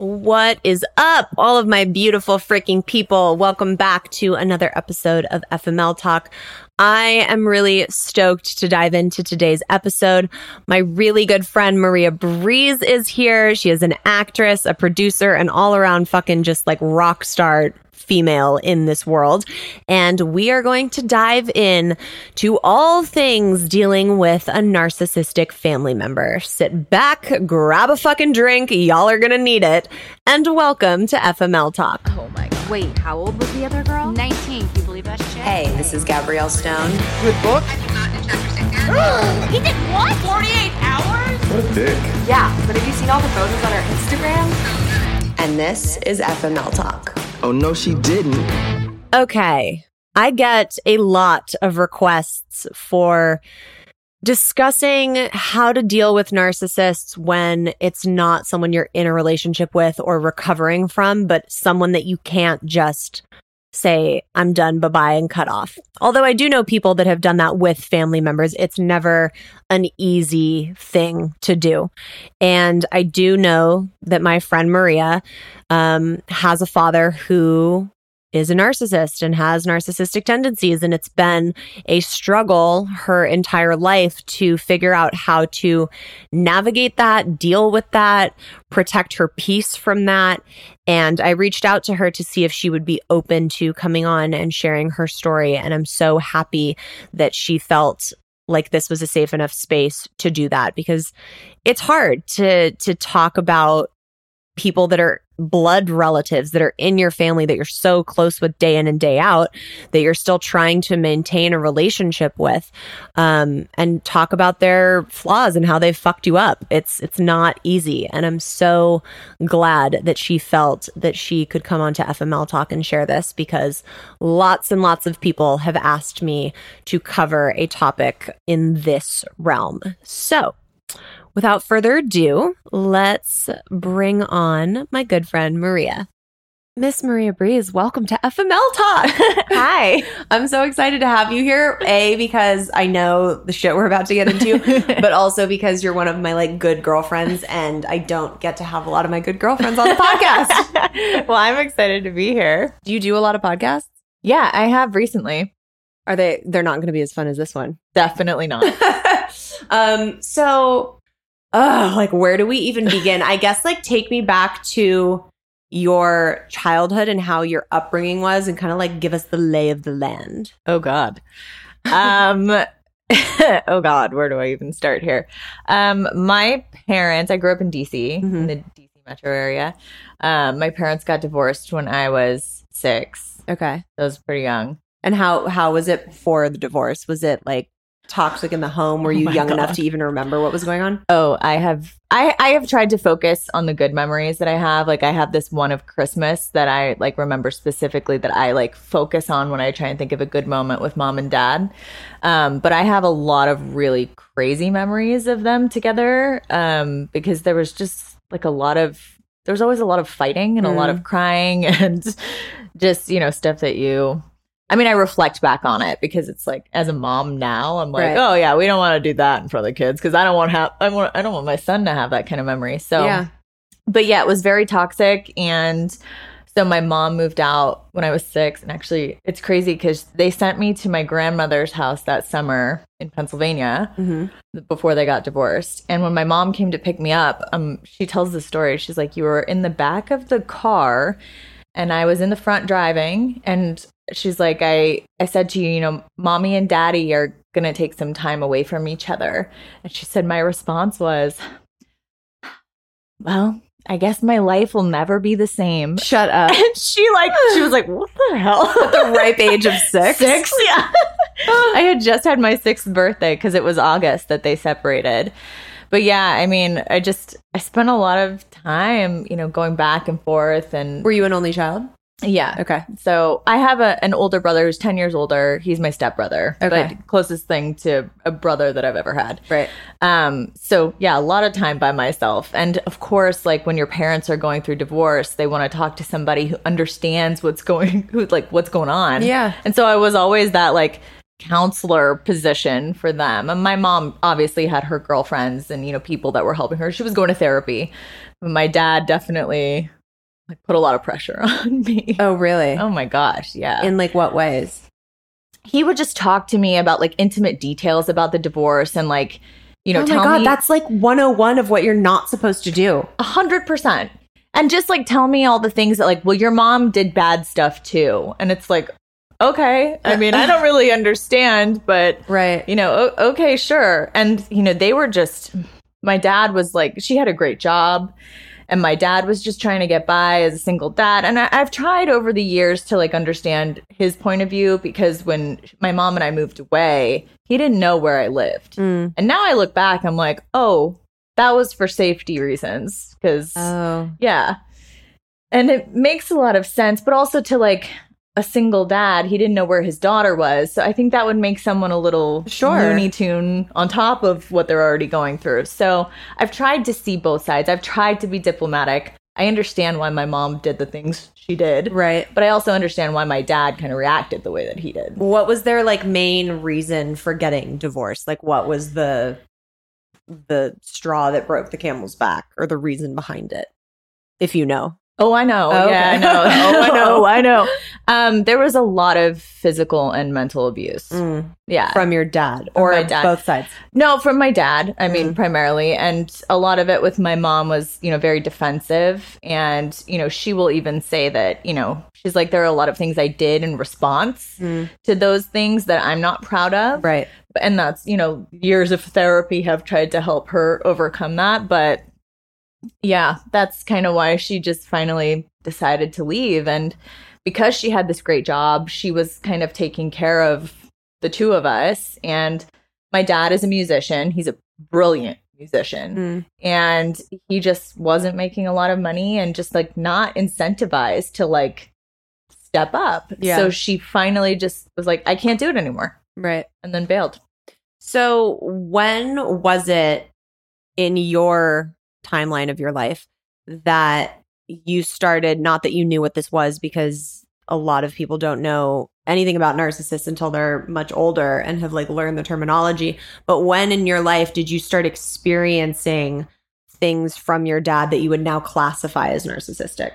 What is up, all of my beautiful freaking people? Welcome back to another episode of FML Talk. I am really stoked to dive into today's episode. My really good friend Maria Breese is here. She is an actress, a producer, an all around fucking just like rock star female in this world. And we are going to dive in to all things dealing with a narcissistic family member. Sit back, grab a fucking drink. Y'all are going to need it. And welcome to FML Talk. Oh my god. Wait, how old was the other girl? 19. Can you believe that shit? Hey, this is Gabrielle Stone. Good book. He did what? 48 hours? What a dick. Yeah, but have you seen all the photos on her Instagram? And this is FML Talk. Oh no, she didn't. Okay. I get a lot of requests for discussing how to deal with narcissists when it's not someone you're in a relationship with or recovering from, but someone that you can't just say, I'm done, bye bye, and cut off. Although I do know people that have done that with family members. It's never an easy thing to do. And I do know that my friend Maria um, has a father who is a narcissist and has narcissistic tendencies. And it's been a struggle her entire life to figure out how to navigate that, deal with that, protect her peace from that. And I reached out to her to see if she would be open to coming on and sharing her story. And I'm so happy that she felt like this was a safe enough space to do that because it's hard to to talk about people that are blood relatives that are in your family that you're so close with day in and day out that you're still trying to maintain a relationship with um, and talk about their flaws and how they've fucked you up. It's it's not easy. And i'm so glad that she felt that she could come on to fml talk and share this because lots and lots of people have asked me to cover a topic in this realm. So Without further ado, let's bring on my good friend Maria. Miss Maria Breese, welcome to FML Talk. Hi. I'm so excited to have you here. A, because I know the shit we're about to get into, but also because you're one of my like good girlfriends and I don't get to have a lot of my good girlfriends on the podcast. well, I'm excited to be here. do you do a lot of podcasts? Yeah, I have recently. Are they they're not going to be as fun as this one? Definitely not. um so uh like where do we even begin i guess like take me back to your childhood and how your upbringing was and kind of like give us the lay of the land oh god. Um oh god, where do I even start here? Um my parents, I grew up in DC, Mhm. in the DC metro area. Um my parents got divorced when I was 6. okay I was pretty young. and how how was it before the divorce was it like toxic in the home were Oh you my young enough to even remember what was going on Oh, I have I I have tried to focus on the good memories that I have. Like I have this one of Christmas that I like remember specifically that I like focus on when I try and think of a good moment with mom and dad. Um, but I have a lot of really crazy memories of them together um, because there was just like a lot of there was always a lot of fighting and a lot of crying and just you know stuff that you I mean, I reflect back on it because it's like, as a mom now, I'm like, Right. oh yeah, we don't want to do that in front of the kids because I don't want have I want I don't want my son to have that kind of memory. So, yeah but yeah, it was very toxic, and so my mom moved out when I was six, and actually, it's crazy because they sent me to my grandmother's house that summer in Pennsylvania hmm before they got divorced. And when my mom came to pick me up, um, she tells the story. She's like, "You were in the back of the car, and I was in the front driving." And she's like, "I I said to you, you know, mommy and daddy are gonna take some time away from each other." And she said, my response was, "Well." I guess my life will never be the same. shut up And she like she was like, "What the hell?" at the ripe age of six Six, yeah. I had just had my sixth birthday because it was August that they separated. But yeah, I mean, I just I spent a lot of time, you know, going back and forth, and were you an only child yeah. okay So I have a, an older brother who's ten years older. He's my stepbrother, Okay. but closest thing to a brother that I've ever had. right Um, so yeah, a lot of time by myself. And of course, like when your parents are going through divorce, they want to talk to somebody who understands what's going, who like what's going on. Yeah. And so I was always that like counselor position for them. And my mom obviously had her girlfriends and you know people that were helping her. She was going to therapy. But my dad definitely like put a lot of pressure on me. Oh, really? Oh my gosh, yeah. In like what ways? he would just talk to me about like intimate details about the divorce and like you know oh my god, me that's like 101 of what you're not supposed to do. a hundred percent and just like tell me all the things that like well your mom did bad stuff too and it's like okay i mean i don't really understand but Right. you know o- okay sure and you know they were just my dad was like she had a great job and my dad was just trying to get by as a single dad and I, i've tried over the years to like understand his point of view because when my mom and i moved away he didn't know where i lived Mm. and now i look back i'm like oh that was for safety reasons because Oh. yeah. And it makes a lot of sense, but also to like a single dad, he didn't know where his daughter was. So I think that would make someone a little Sure. Looney Tune on top of what they're already going through. So I've tried to see both sides. I've tried to be diplomatic. I understand why my mom did the things she did, Right. but I also understand why my dad kind of reacted the way that he did. What was their like main reason for getting divorced? Like what was the the straw that broke the camel's back or the reason behind it? If you know. Oh, I know. Oh, Yeah, I know. Oh, I know. oh, I know. Um, there was a lot of physical and mental abuse. Yeah. From your dad or my dad. both sides. No, from my dad. I mean, Mm. primarily, and a lot of it with my mom was, you know, very defensive, and you know, she will even say that, you know, she's like, there are a lot of things I did in response Mm. to those things that I'm not proud of, Right. and that's you know, years of therapy have tried to help her overcome that, but yeah, that's kind of why she just finally decided to leave, and because she had this great job, she was kind of taking care of the two of us, and my dad is a musician. He's a brilliant musician. Mm. And he just wasn't making a lot of money and just like not incentivized to like step up. Yeah. So she finally just was like, I can't do it anymore. Right. And then bailed. So when was it in your timeline of your life that you started not that you knew what this was because a lot of people don't know anything about narcissists until they're much older and have like learned the terminology. But when in your life did you start experiencing things from your dad that you would now classify as narcissistic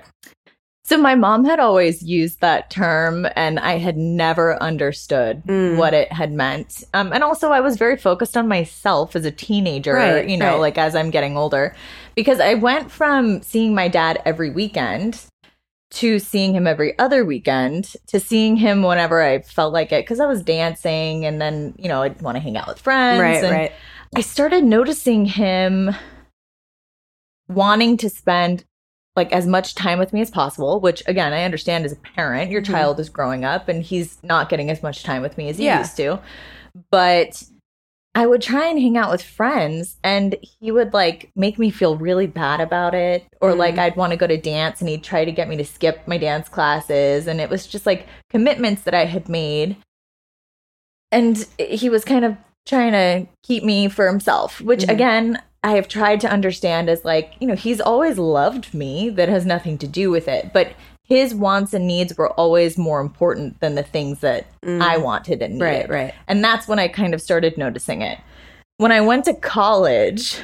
So my mom had always used that term and I had never understood Mm. what it had meant. Um, and also I was very focused on myself as a teenager, Right, you know, right. like as I'm getting older, because I went from seeing my dad every weekend to seeing him every other weekend to seeing him whenever I felt like it because I was dancing and then, you know, I'd want to hang out with friends. Right, and I started noticing him wanting to spend like as much time with me as possible, which again, I understand as a parent, your Mhm. child is growing up and he's not getting as much time with me as he Yeah. used to. But I would try and hang out with friends and he would like make me feel really bad about it. Or Mhm. like I'd want to go to dance and he'd try to get me to skip my dance classes. And it was just like commitments that I had made. And he was kind of trying to keep me for himself, which Mhm. again, I have tried to understand as like, you know, he's always loved me. That has nothing to do with it. But his wants and needs were always more important than the things that Mm. I wanted and needed. right right And that's when I kind of started noticing it. When I went to college,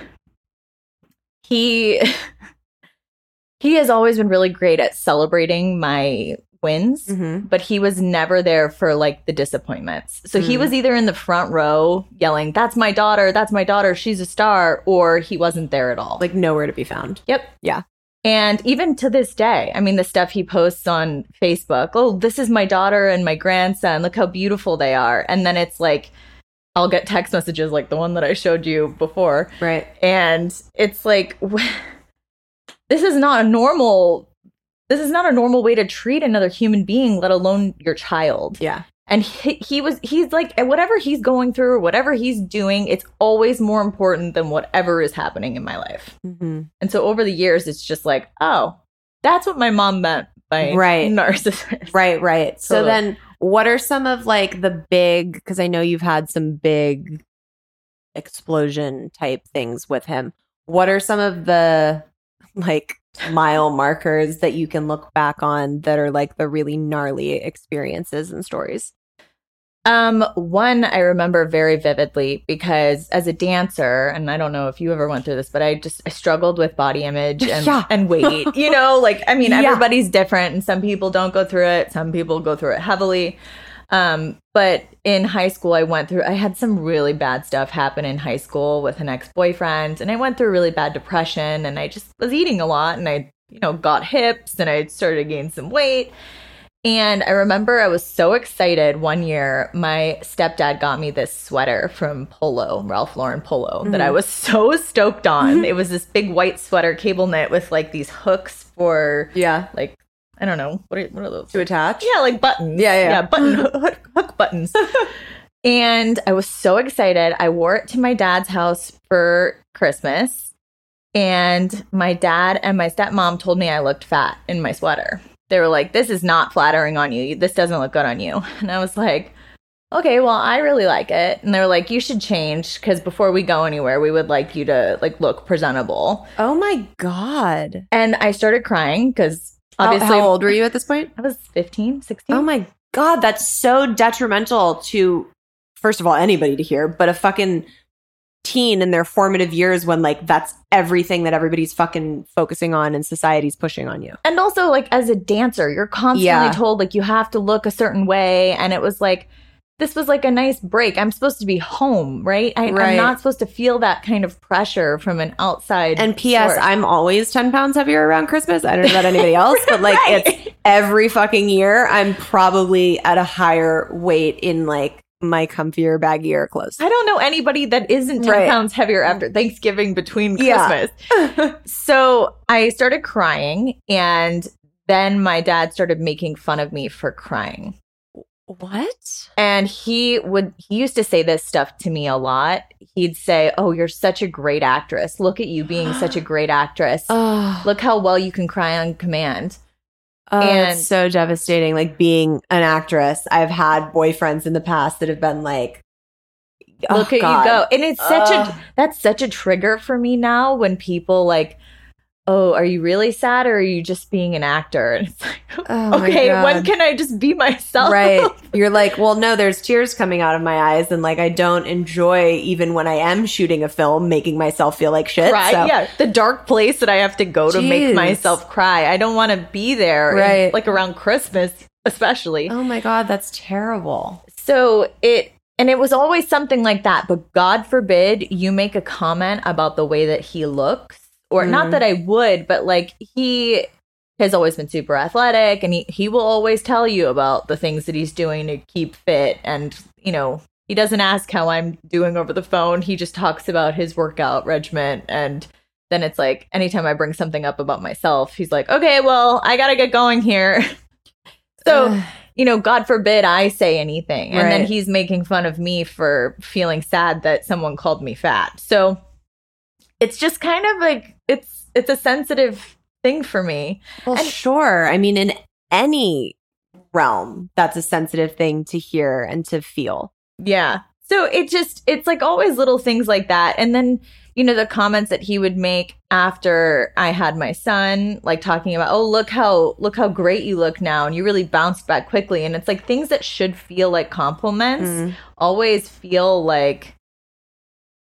he he has always been really great at celebrating my wins, Mhm. but he was never there for like the disappointments. So he Mm. was either in the front row yelling, "That's my daughter, that's my daughter, she's a star," or he wasn't there at all. like nowhere to be found Yep. Yeah. And even to this day, I mean, the stuff he posts on Facebook, oh, this is my daughter and my grandson. Look how beautiful they are. And then it's like, I'll get text messages like the one that I showed you before. right And it's like, this is not a normal. This is not a normal way to treat another human being, let alone your child yeah and he, he was he's like whatever he's going through or whatever he's doing it's always more important than whatever is happening in my life mm-hmm. and so over the years it's just like oh that's what my mom meant by Right. narcissist Right, right. So Totally. then what are some of like the big because I know you've had some big explosion type things with him. What are some of the like mile markers that you can look back on that are like the really gnarly experiences and stories? Um, one I remember very vividly because as a dancer, and I don't know if you ever went through this, but I just I struggled with body image and, Yeah. and weight. you know, like I mean, Yeah. everybody's different, and some people don't go through it. Some people go through it heavily. Um, but in high school, I went through. I had some really bad stuff happen in high school with an ex boyfriend, and I went through really bad depression, and I just was eating a lot, and I you know got hips, and I started to gain some weight. And I remember I was so excited one year. My stepdad got me this sweater from Polo, Ralph Lauren Polo, that I was so stoked on. it was this big white sweater, cable knit with like these hooks for Yeah. like I don't know what are, what are those? To attach? Yeah, like buttons. Yeah, yeah. yeah, button hook, hook buttons. and I was so excited. I wore it to my dad's house for Christmas, and my dad and my stepmom told me I looked fat in my sweater. They were like, "This is not flattering on you. This doesn't look good on you." And I was like, "Okay, well, I really like it." And they were like, "You should change because before we go anywhere, we would like you to like look presentable." Oh my God. And I started crying because obviously how old were you at this point? I was 15, 16. Oh my God. That's so detrimental to, first of all, anybody to hear, but a fucking teen in their formative years when like that's everything that everybody's fucking focusing on and society's pushing on you. and also like as a dancer you're constantly Yeah. told like you have to look a certain way and it was like this was like a nice break i'm supposed to be home right, I, Right. i'm not supposed to feel that kind of pressure from an outside And P.S. source. I'm always 10 pounds heavier around Christmas. I don't know about anybody else, but like Right. it's every fucking year. I'm probably at a higher weight in like my comfier, baggier clothes. I don't know anybody that isn't 10 Right. pounds heavier after Thanksgiving between Yeah. Christmas. so I started crying, and then my dad started making fun of me for crying. What? And he would, he used to say this stuff to me a lot. He'd say, Oh, you're such a great actress. Look at you being such a great actress. Oh, Look how well you can cry on command. oh and- it's so devastating. Like being an actress, I've had boyfriends in the past that have been like, oh, Look at God. you go. And it's such Ugh. a, that's such a trigger for me now when people like, Oh, are you really sad or are you just being an actor? And it's like, Oh okay, when can I just be myself? right you're like well no there's tears coming out of my eyes and like i don't enjoy even when i am shooting a film making myself feel like shit Right. so- Yeah, the dark place that I have to go to make myself cry. I don't want to be there, in- Right. like around Christmas, especially. oh my god that's terrible So it, and it was always something like that. But God forbid you make a comment about the way that he looks, or not Mhm. that I would, but like he has always been super athletic and he, he will always tell you about the things that he's doing to keep fit. And, you know, he doesn't ask how I'm doing over the phone. He just talks about his workout regimen. And then it's like, anytime I bring something up about myself, he's like, okay, well, I got to get going here. so, you know, God forbid I say anything. And then he's making fun of me for feeling sad that someone called me fat. So it's just kind of like it's it's a sensitive thing for me. well And- sure i mean in any realm that's a sensitive thing to hear and to feel Yeah. So it just it's like always little things like that. And then, you know, the comments that he would make after I had my son, like talking about, "Oh, look how look how great you look now and you really bounced back quickly." And it's like things that should feel like compliments Mm. always feel like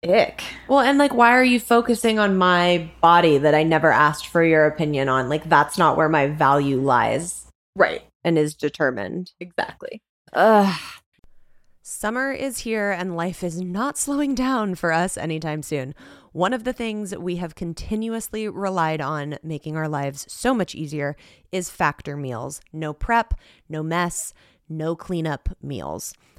ick. well and like why are you focusing on my body that i never asked for your opinion on like that's not where my value lies Right. and is determined Exactly. Ugh. Summer is here and life is not slowing down for us anytime soon. One of the things we have continuously relied on making our lives so much easier is factor meals. No prep, no mess, no cleanup meals.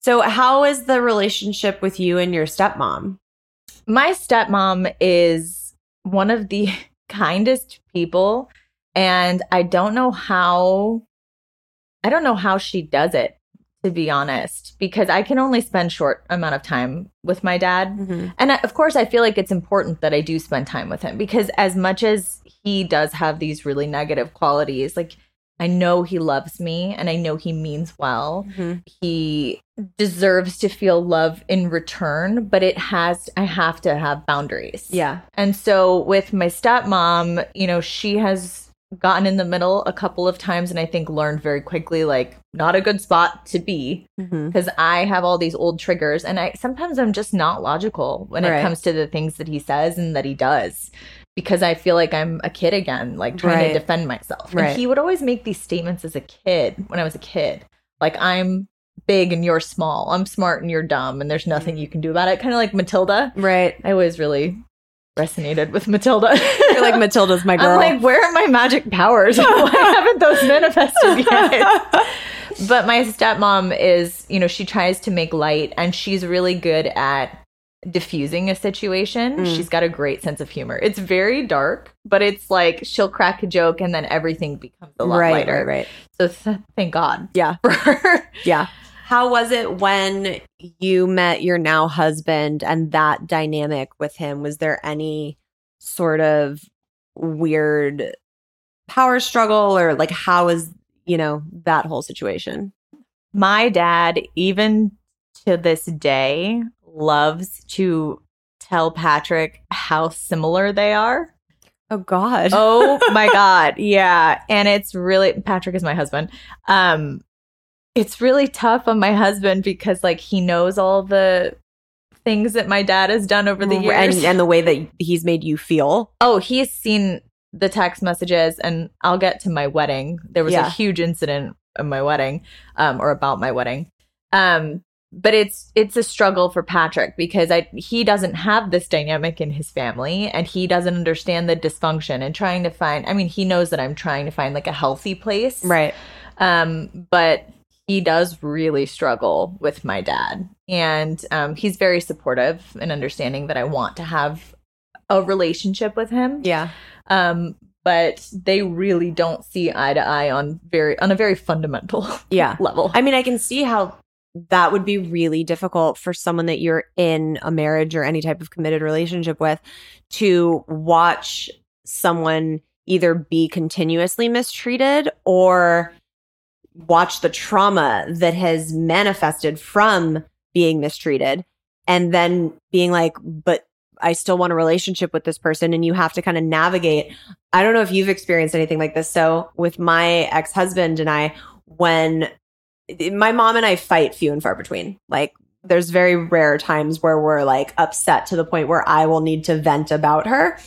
So, how is the relationship with you and your stepmom? My stepmom is one of the kindest people and I don't know how I don't know how she does it to be honest because I can only spend short amount of time with my dad. Mm-hmm. And I, of course I feel like it's important that I do spend time with him because as much as he does have these really negative qualities like I know he loves me and I know he means well. Mhm. He deserves to feel love in return, but it has I have to have boundaries. Yeah. And so with my stepmom, you know, she has gotten in the middle a couple of times and I think learned very quickly like not a good spot to be Mm-hmm. because I have all these old triggers and I sometimes I'm just not logical when Right. it comes to the things that he says and that he does because I feel like I'm a kid again, like trying Right. to defend myself. Right. And he would always make these statements as a kid when I was a kid. Like I'm big and you're small. I'm smart and you're dumb and there's nothing you can do about it. Kind of like Matilda. Right. I always really resonated with Matilda. You're like Matilda's my girl. I'm like, where are my magic powers? Why haven't those manifested yet? but my stepmom is, you know, she tries to make light and she's really good at diffusing a situation. Mm. She's got a great sense of humor. It's very dark, but it's like she'll crack a joke and then everything becomes a lot right, lighter. right, right. So th- thank God Yeah. for her. Yeah. How was it when you met your now husband and that dynamic with him? Was there any sort of weird power struggle or like how was, you know, that whole situation? My dad, even to this day, loves to tell Patrick how similar they are. Oh God. Oh my god. Yeah. And it's really Patrick is my husband. Um it's really tough on my husband because like he knows all the things that my dad has done over the years. and, and the way that he's made you feel. oh, he's seen the text messages and I'll get to my wedding. There was Yeah. a huge incident at my wedding um or about my wedding. Um but it's it's a struggle for Patrick because I he doesn't have this dynamic in his family and he doesn't understand the dysfunction and trying to find I mean he knows that I'm trying to find like a healthy place. Right. Um but he does really struggle with my dad and um he's very supportive and understanding that I want to have a relationship with him. Yeah. Um but they really don't see eye to eye on very on a very fundamental Yeah. level. I mean, I can see how that would be really difficult for someone that you're in a marriage or any type of committed relationship with to watch someone either be continuously mistreated or watch the trauma that has manifested from being mistreated and then being like, but I still want a relationship with this person and you have to kind of navigate. I don't know if you've experienced anything like this. So with my ex-husband and I, when my mom and I fight few and far between. Like there's very rare times where we're like upset to the point where I will need to vent about her.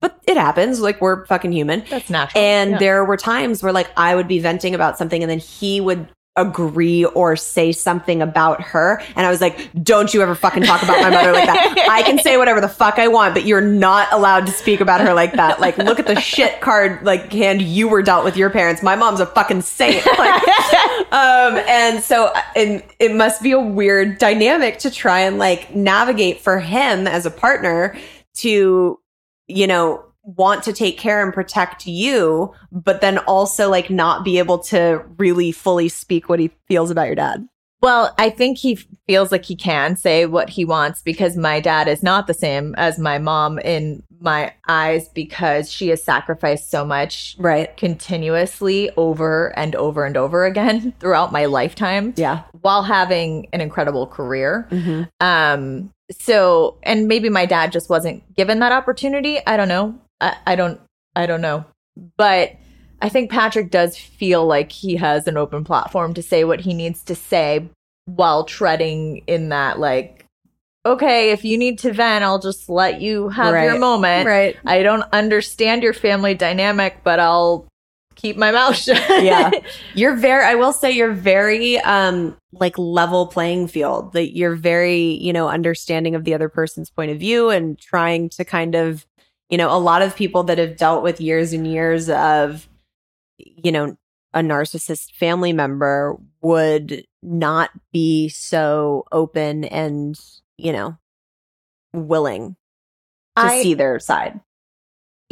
But it happens. Like we're fucking human. That's natural. And Yeah. there were times where like I would be venting about something and then he would agree or say something about her. And I was like, don't you ever fucking talk about my mother like that. I can say whatever the fuck I want, but you're not allowed to speak about her like that. Like, look at the shit card like hand you were dealt with your parents. My mom's a fucking saint. Like, um, and so and it must be a weird dynamic to try and like navigate for him as a partner to, you know, want to take care and protect you, but then also like not be able to really fully speak what he feels about your dad. Well, I think he feels like he can say what he wants because my dad is not the same as my mom in my eyes because she has sacrificed so much Right. continuously over and over and over again throughout my lifetime Yeah. while having an incredible career. Mm-hmm. Um so and maybe my dad just wasn't given that opportunity. I don't know. I, I don't I don't know. but I think Patrick does feel like he has an open platform to say what he needs to say while treading in that like okay, if you need to vent, I'll just let you have your moment. Right. I don't understand your family dynamic, but I'll keep my mouth shut. Yeah. You're very I will say you're very um like level playing field. That you're very, you know, understanding of the other person's point of view and trying to kind of, you know, a lot of people that have dealt with years and years of you know, a narcissist family member would not be so open and, you know, willing to I- see their side.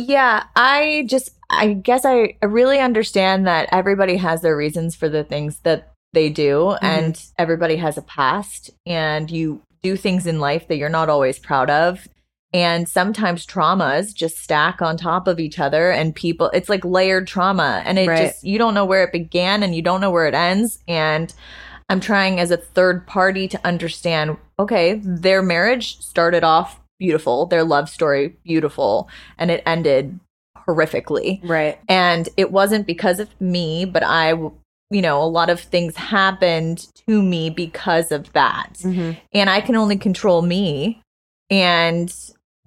Yeah, I just, I guess I, I really understand that everybody has their reasons for the things that they do, mm-hmm. and everybody has a past, and you do things in life that you're not always proud of. And sometimes traumas just stack on top of each other, and people, it's like layered trauma, and it Right. just, you don't know where it began and you don't know where it ends. And I'm trying as a third party to understand okay, their marriage started off beautiful, their love story beautiful, and it ended horrifically. Right. And it wasn't because of me, but I, you know, a lot of things happened to me because of that. Mm-hmm. And I can only control me. And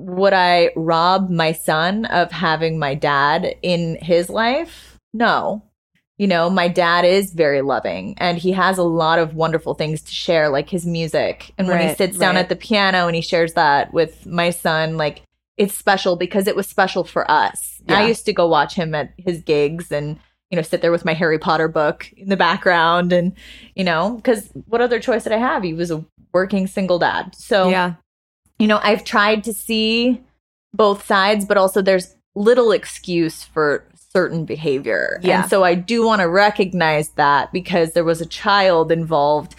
would I rob my son of having my dad in his life? No. You know, my dad is very loving and he has a lot of wonderful things to share, like his music. And when he sits down right. at the piano and he shares that with my son, like it's special because it was special for us. Yeah. I used to go watch him at his gigs and, you know, sit there with my Harry Potter book in the background and, you know, because what other choice did I have? He was a working single dad. So, Yeah. You know, I've tried to see both sides, but also there's little excuse for certain behavior. Yeah. And so I do want to recognize that because there was a child involved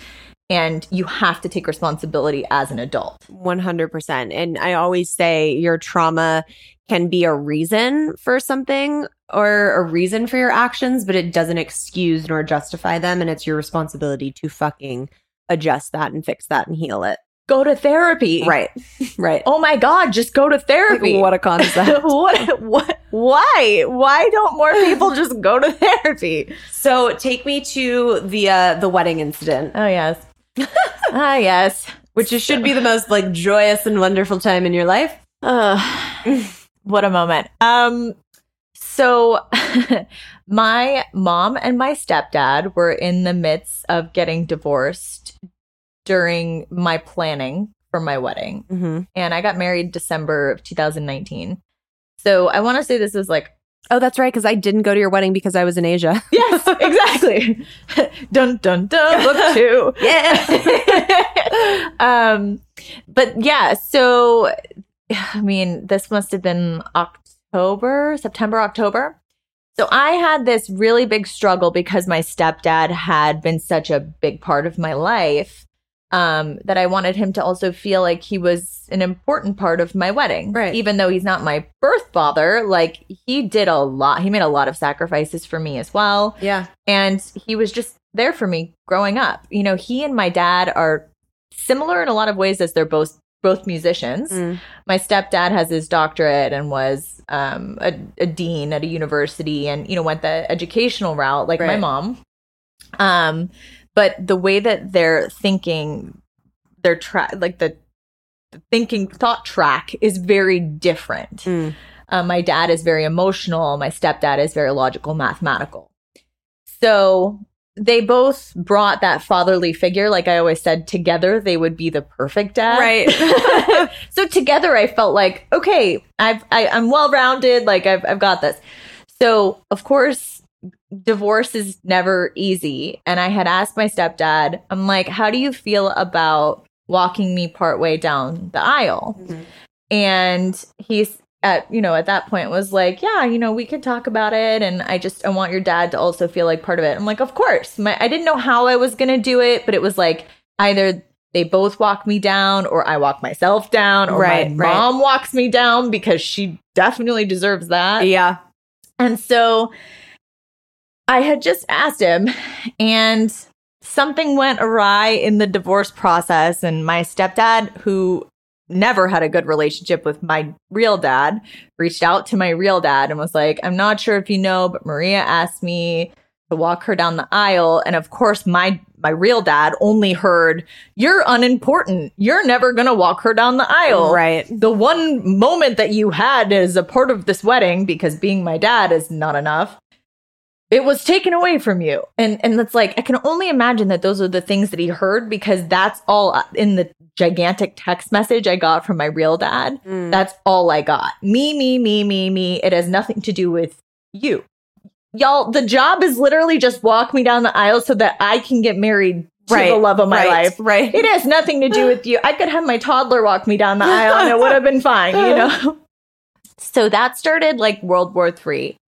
and you have to take responsibility as an adult. 100%. And I always say your trauma can be a reason for something or a reason for your actions, but it doesn't excuse nor justify them. And it's your responsibility to fucking adjust that and fix that and heal it. Go to therapy. Right. Right. Oh my God, just go to therapy. What a concept. what, what, why? Why don't more people just go to therapy? so take me to the uh the wedding incident, Oh, yes. ah, yes. which should be the most like joyous and wonderful time in your life. Uh, what a moment. Um, so my mom and my stepdad were in the midst of getting divorced during my planning for my wedding. Mm-hmm. And I got married December of 2019. So I want to say this is like, Oh, that's right. Because I didn't go to your wedding because I was in Asia. yes, exactly. dun, dun, dun, book two. Yeah. um, but yeah, so I mean, this must have been October, September, October. So I had this really big struggle because my stepdad had been such a big part of my life. Um, that I wanted him to also feel like he was an important part of my wedding. Right. Even though he's not my birth father, like he did a lot. He made a lot of sacrifices for me as well yeah. and he was just there for me growing up. You know, he and my dad are similar in a lot of ways as they're both both musicians. Mm. My stepdad has his doctorate and was um, a, a dean at a university, and you know went the educational route like my mom. Um, but the way that they're thinking, their track, like the, the thinking thought track, is very different. Mm. Uh, my dad is very emotional. My stepdad is very logical, mathematical. So they both brought that fatherly figure. Like I always said, together they would be the perfect dad. Right. so together I felt like, okay, I've, I, I'm well rounded. Like I've, I've got this. So of course, divorce is never easy. And I had asked my stepdad, I'm like, how do you feel about walking me partway down the aisle? Mm-hmm. and he's at you know at that point was like yeah you know we could talk about it and i just i want your dad to also feel like part of it i'm like of course my, i didn't know how i was gonna do it but it was like either they both walk me down or i walk myself down or Right, my right. mom walks me down because she definitely deserves that Yeah. and so I had just asked him, and something went awry in the divorce process. And my stepdad, who never had a good relationship with my real dad, reached out to my real dad and was like, I'm not sure if you know, but Maria asked me to walk her down the aisle. And of course, my my real dad only heard, You're unimportant. You're never gonna walk her down the aisle. Right. The one moment that you had as a part of this wedding, because being my dad is not enough, it was taken away from you. And and it's like I can only imagine that those are the things that he heard because that's all in the gigantic text message I got from my real dad. Mm. That's all I got. Me, me, me, me, me. It has nothing to do with you. Y'all, the job is literally just walk me down the aisle so that I can get married to the love of my right, life. Right. It has nothing to do with you. I could have my toddler walk me down the aisle and it would have been fine, you know? So that started like World War Three.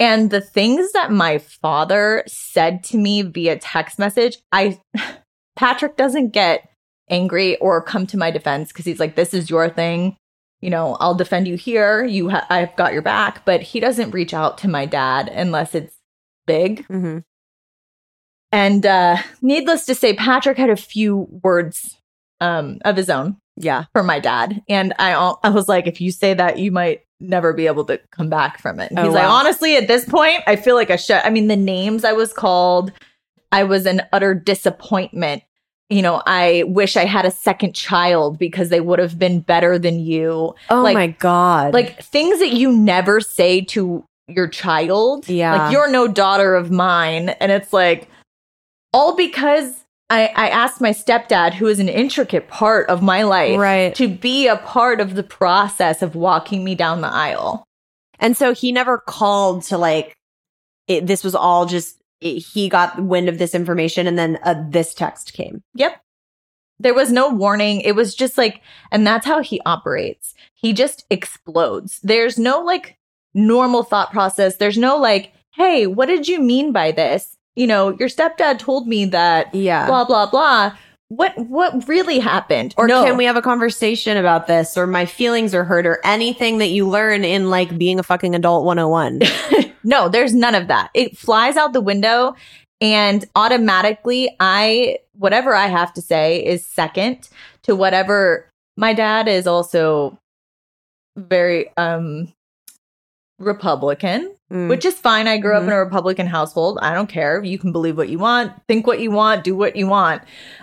And the things that my father said to me via text message, I, Patrick doesn't get angry or come to my defense because he's like, this is your thing. You know, I'll defend you here. You, ha- I've got your back. But he doesn't reach out to my dad unless it's big. hmm And uh, needless to say, Patrick had a few words um, of his own Yeah. for my dad. And I, I was like, if you say that, you might never be able to come back from it. Oh, he's like, wow. honestly, at this point, I feel like I should. I mean, the names I was called, I was an utter disappointment. You know, I wish I had a second child because they would have been better than you. Oh Like- my god. Like things that you never say to your child. Yeah. Like, you're no daughter of mine. And it's like, all because I, I asked my stepdad, who is an intricate part of my life, Right. to be a part of the process of walking me down the aisle. And so he never called to like, it, this was all just, it, he got wind of this information and then uh, this text came. Yep. There was no warning. It was just like, and that's how he operates. He just explodes. There's no like normal thought process. There's no like, hey, what did you mean by this? You know, your stepdad told me that Yeah. blah, blah, blah. What what really happened? or No. can we have a conversation about this? Or my feelings are hurt or anything that you learn in like being a fucking adult 101. No, there's none of that. It flies out the window and automatically I whatever I have to say is second to whatever my dad is also very um Republican, Mm. which is fine. I grew up in a Republican household. I don't care. You can believe what you want, think what you want, do what you want.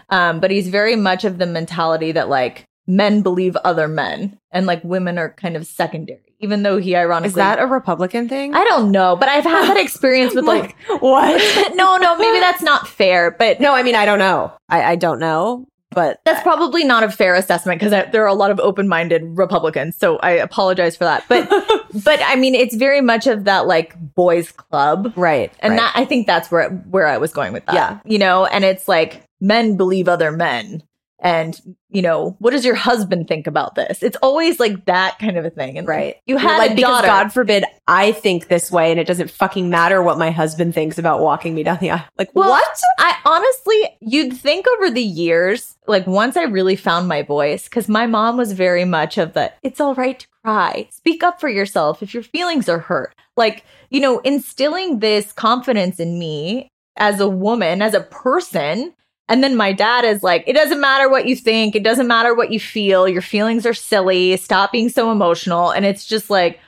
Um, but he's very much of the mentality that like men believe other men and like women are kind of secondary, even though he ironically Is that a Republican thing? I don't know, but I've had that experience with like, what? no, no, maybe that's not fair, but no, I mean, I don't know. I, I don't know, but that's probably not a fair assessment because there are a lot of open-minded Republicans. So I apologize for that. But, but I mean, it's very much of that like boys club. right. And right. that, I think that's where, where I was going with that. Yeah. You know, and it's like men believe other men. And, you know, what does your husband think about this? It's always like that kind of a thing. And Right. You had like a because daughter. God forbid I think this way and it doesn't fucking matter what my husband thinks about walking me down the aisle. Like Well, what? I honestly, you'd think over the years, like once I really found my voice, because my mom was very much of the it's all right to cry, speak up for yourself if your feelings are hurt. Like, you know, instilling this confidence in me as a woman, as a person. And then my dad is like, it doesn't matter what you think, it doesn't matter what you feel, your feelings are silly, stop being so emotional. And it's just like,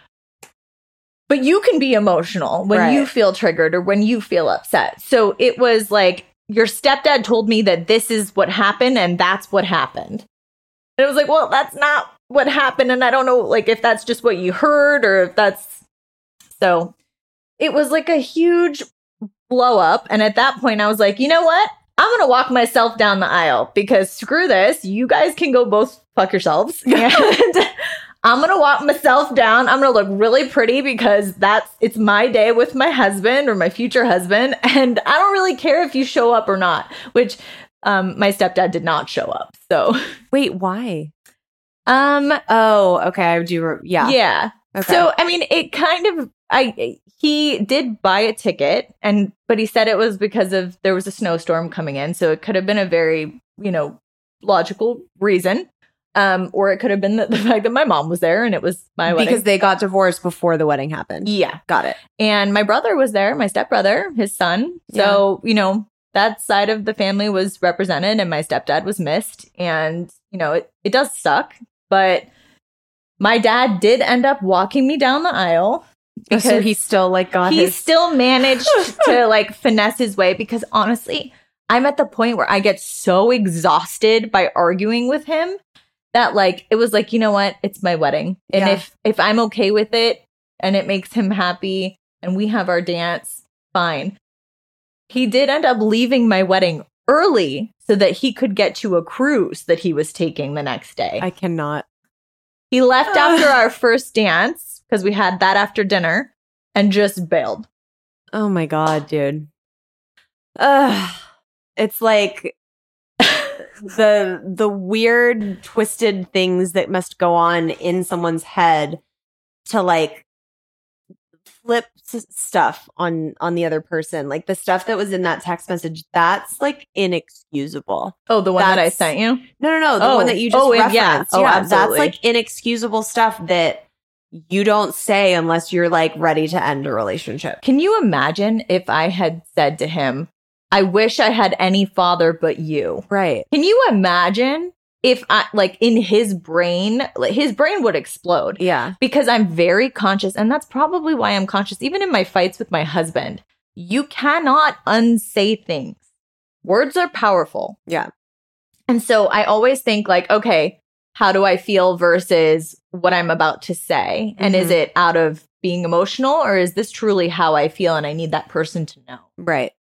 but you can be emotional when you feel triggered or when you feel upset. So it was like, your stepdad told me that this is what happened and that's what happened. And it was like, well, that's not what happened. And I don't know, like, if that's just what you heard or if that's. So it was like a huge blow up. And at that point, I was like, you know what? I'm going to walk myself down the aisle because screw this. You guys can go both fuck yourselves. And I'm going to walk myself down. I'm going to look really pretty because that's it's my day with my husband or my future husband and I don't really care if you show up or not, which um my stepdad did not show up. So, Wait, why? um Oh, okay. I do. Yeah. yeah. Okay. So, I mean, it kind of I he did buy a ticket and but he said it was because of there was a snowstorm coming in, so it could have been a very, you know, logical reason. Um or it could have been the, the fact that my mom was there and it was my wedding. because they got divorced before the wedding happened. yeah. Got it. And my brother was there, my stepbrother, his son. So, you know, that side of the family was represented and my stepdad was missed. And you know, it, it does suck, but my dad did end up walking me down the aisle because so he still like got he his still managed to like finesse his way because honestly, I'm at the point where I get so exhausted by arguing with him that like it was like, you know what? It's my wedding. And Yeah. if if I'm okay with it and it makes him happy and we have our dance, fine. He did end up leaving my wedding early so that he could get to a cruise that he was taking the next day. I cannot. he left after our first dance because we had that after dinner and just bailed. Oh my god, dude. Ugh. It's like the the weird twisted things that must go on in someone's head to like flip s- stuff on on the other person. Like the stuff that was in that text message, that's like inexcusable. Oh, the one that I sent you? No, no, no. The Oh. one that you just Oh, referenced. Oh, yeah. Yeah, Oh, that's like inexcusable stuff that you don't say unless you're like ready to end a relationship. Can you imagine if I had said to him, I wish I had any father but you? Right. Can you imagine if I, like, in his brain, like, his brain would explode Yeah. because I'm very conscious. And that's probably why I'm conscious, even in my fights with my husband. You cannot unsay things. Words are powerful. Yeah. And so I always think like, okay, how do I feel versus what I'm about to say? And is Mhm. it out of being emotional or is this truly how I feel and I need that person to know? Right.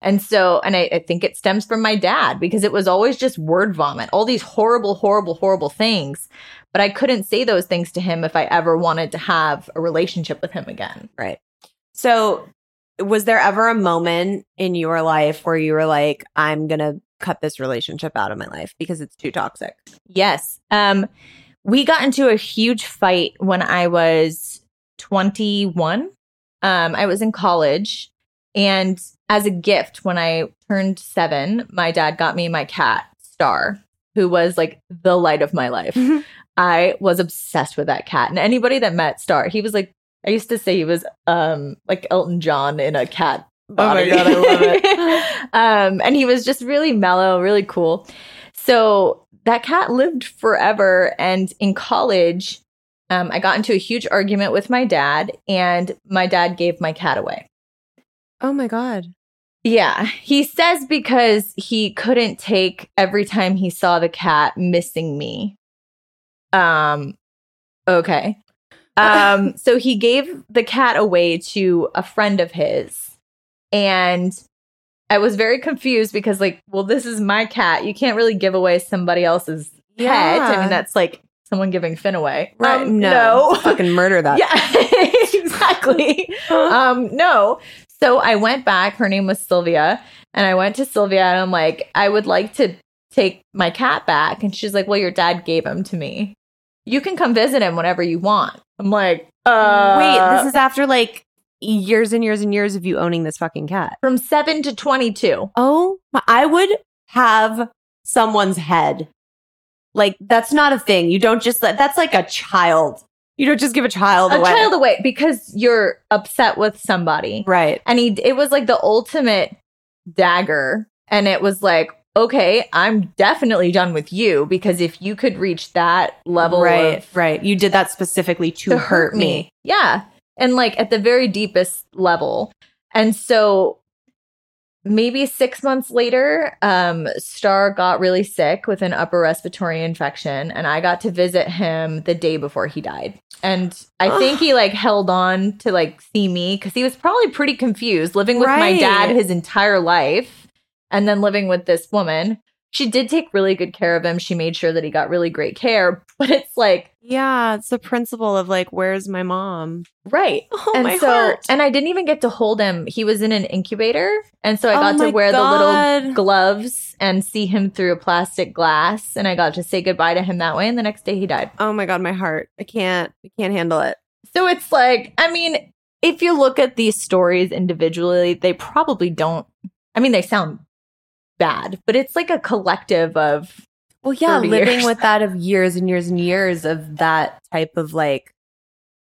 And so, and I, I think it stems from my dad because it was always just word vomit, all these horrible, horrible, horrible things. But I couldn't say those things to him if I ever wanted to have a relationship with him again. Right. So, was there ever a moment in your life where you were like, I'm going to cut this relationship out of my life because it's too toxic? Yes. Um, we got into a huge fight when I was 21. Um, I was in college. And as a gift, when I turned seven, my dad got me my cat, Star, who was like the light of my life. I was obsessed with that cat. And anybody that met Star, he was like, I used to say he was um like Elton John in a cat body. God, I love it. um, and he was just really mellow, really cool. So that cat lived forever. And in college, um, I got into a huge argument with my dad, and my dad gave my cat away. Oh my God. Yeah, he says because he couldn't take every time he saw the cat missing me. Um, okay. Um, so he gave the cat away to a friend of his, and I was very confused because, like, well, this is my cat. You can't really give away somebody else's pet. I mean, that's like someone giving Finn away. Right. Um, no. no. Fucking murder that. Yeah, exactly. um, no. So I went back. Her name was Sylvia. And I went to Sylvia and I'm like, I would like to take my cat back. And she's like, Well, your dad gave him to me. You can come visit him whenever you want. I'm like, uh Wait, this is after like years and years and years of you owning this fucking cat. from seven to twenty two. Oh, my- I would have someone's head. Like that's not a thing. You don't just let that's like a child. You don't just give a child A away. child away because you're upset with somebody. right. and he it was like the ultimate dagger and it was like okay i'm definitely done with you because if you could reach that level right, of right. You did that specifically to, hurt me. yeah and like at the very deepest level. And so maybe six months later um star got really sick with an upper respiratory infection and i got to visit him the day before he died. And i think he like held on to like see me because he was probably pretty confused living with my dad his entire life and then living with this woman she did take really good care of him she made sure that he got really great care but it's like Yeah, it's the principle of like, where's my mom? right Oh and my so heart. and I didn't even get to hold him. He was in an incubator, and so I Oh got to my wear the little gloves and see him through a plastic glass, and I got to say goodbye to him that way. And the next day he died. oh my god, my heart. I can't. I can't handle it. So it's like, I mean, if you look at these stories individually, they probably don't. I mean, they sound bad, but it's like a collective of Well, yeah, living years. with that of years and years and years of that type of like,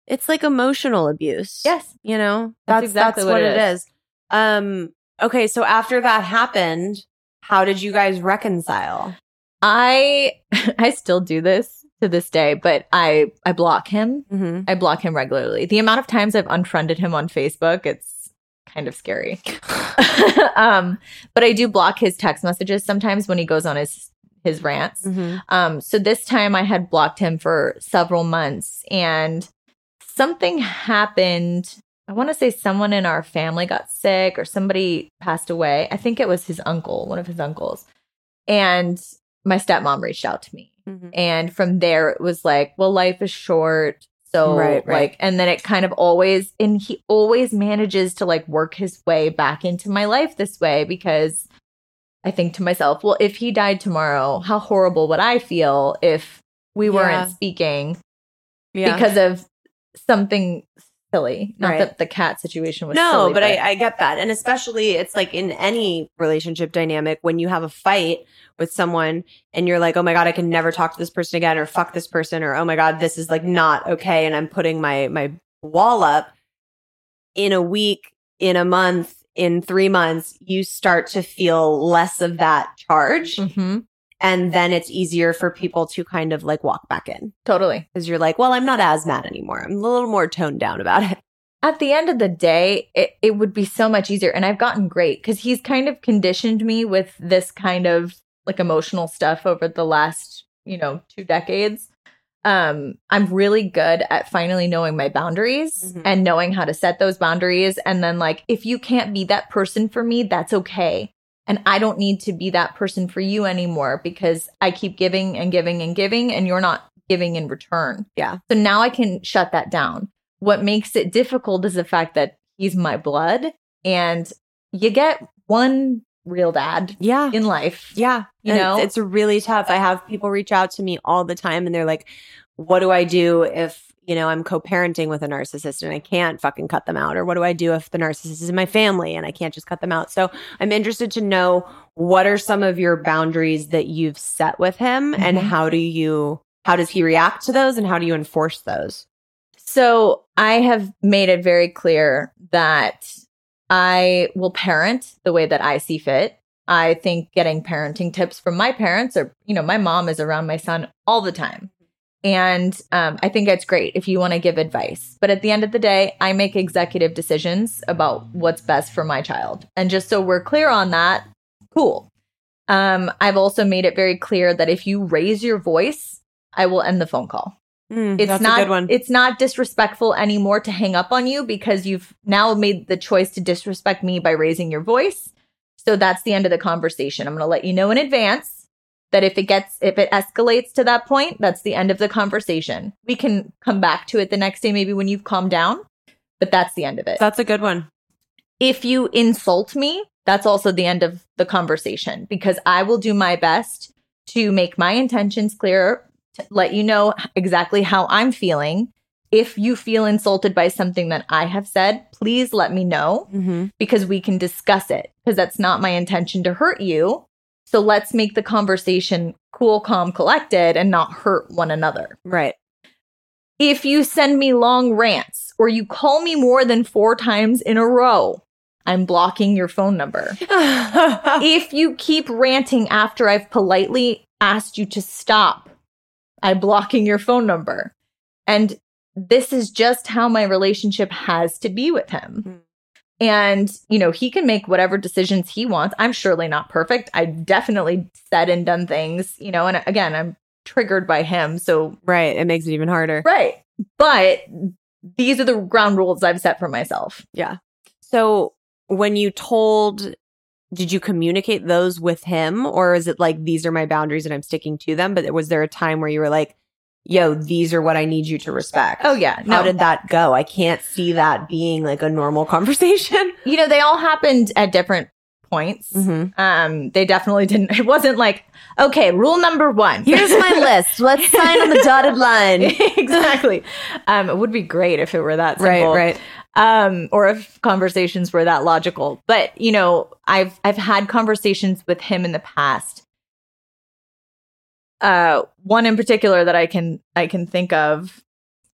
it's like emotional abuse. yes, you know That's that's exactly that's what it it is. Um. Okay, so after that happened, how did you guys reconcile? I I still do this to this day, but I I block him. Mm-hmm. I block him regularly. The amount of times I've unfriended him on Facebook, it's kind of scary. um, but I do block his text messages sometimes when he goes on his his rants. Mm-hmm. Um, so this time I had blocked him for several months and something happened. I want to say someone in our family got sick or somebody passed away. I think it was his uncle, one of his uncles. And my stepmom reached out to me. Mm-hmm. And from there it was like, well, life is short. So Right, right. like and then it kind of always and he always manages to like work his way back into my life this way because I think to myself, well, if he died tomorrow, how horrible would I feel if we Yeah. weren't speaking Yeah. because of something silly? Not Right. that the cat situation was no, silly, but I, I get that. And especially it's like in any relationship dynamic when you have a fight with someone and you're like, oh my God, I can never talk to this person again or fuck this person or oh my God, this is like not okay. And I'm putting my my wall up in a week, in a month, in three months, you start to feel less of that charge. Mhm. And then it's easier for people to kind of like walk back in totally. because you're like, well, I'm not as mad anymore. I'm a little more toned down about it. at the end of the day, it, it would be so much easier. And I've gotten great because he's kind of conditioned me with this kind of like emotional stuff over the last, you know, two decades. Um, I'm really good at finally knowing my boundaries Mhm. and knowing how to set those boundaries. And then, like, if you can't be that person for me, that's okay. And I don't need to be that person for you anymore because I keep giving and giving and giving, and you're not giving in return. Yeah. So now I can shut that down. What makes it difficult is the fact that he's my blood and you get one real dad Yeah. in life. Yeah. You And know? it's, it's really tough. I have people reach out to me all the time and they're like, what do I do if, you know, I'm co parenting with a narcissist and I can't fucking cut them out? Or what do I do if the narcissist is in my family and I can't just cut them out? So I'm interested to know what are some of your boundaries that you've set with him and Mhm. how do you, how does he react to those and how do you enforce those? So I have made it very clear that I will parent the way that I see fit. I think getting parenting tips from my parents or, you know, my mom is around my son all the time. And um, I think it's great if you want to give advice. But at the end of the day, I make executive decisions about what's best for my child. And just so we're clear on that, cool. Um, I've also made it very clear that if you raise your voice, I will end the phone call Mm, it's that's not a good one. it's not disrespectful anymore to hang up on you because you've now made the choice to disrespect me by raising your voice so that's the end of the conversation i'm going to let you know in advance that if it gets if it escalates to that point that's the end of the conversation we can come back to it the next day maybe when you've calmed down but that's the end of it that's a good one. if you insult me, that's also the end of the conversation because I will do my best to make my intentions clear, to let you know exactly how I'm feeling. If you feel insulted by something that I have said, please let me know Mm-hmm. because we can discuss it because that's not my intention to hurt you. So let's make the conversation cool, calm, collected and not hurt one another. Right. If you send me long rants or you call me more than four times in a row, I'm blocking your phone number. if you keep ranting after I've politely asked you to stop, I'm blocking your phone number. And this is just how my relationship has to be with him. Hmm. And, you know, he can make whatever decisions he wants. I'm surely not perfect. I definitely said and done things, you know, and again, I'm triggered by him. So, right. It makes it even harder. right. But these are the ground rules I've set for myself. Yeah. So when you told, did you communicate those with him or is it like, these are my boundaries and I'm sticking to them? But was there a time where you were like, yo, these are what I need you to respect? Oh, yeah. How did that go? I can't see that being like a normal conversation. you know, they all happened at different points. Mm-hmm. Um, they definitely didn't. It wasn't like, okay, rule number one. Here's my list. Let's sign on the dotted line. exactly. Um, it would be great if it were that Right, simple. right. Um, or if conversations were that logical. But you know, I've I've had conversations with him in the past. Uh, one in particular that I can I can think of.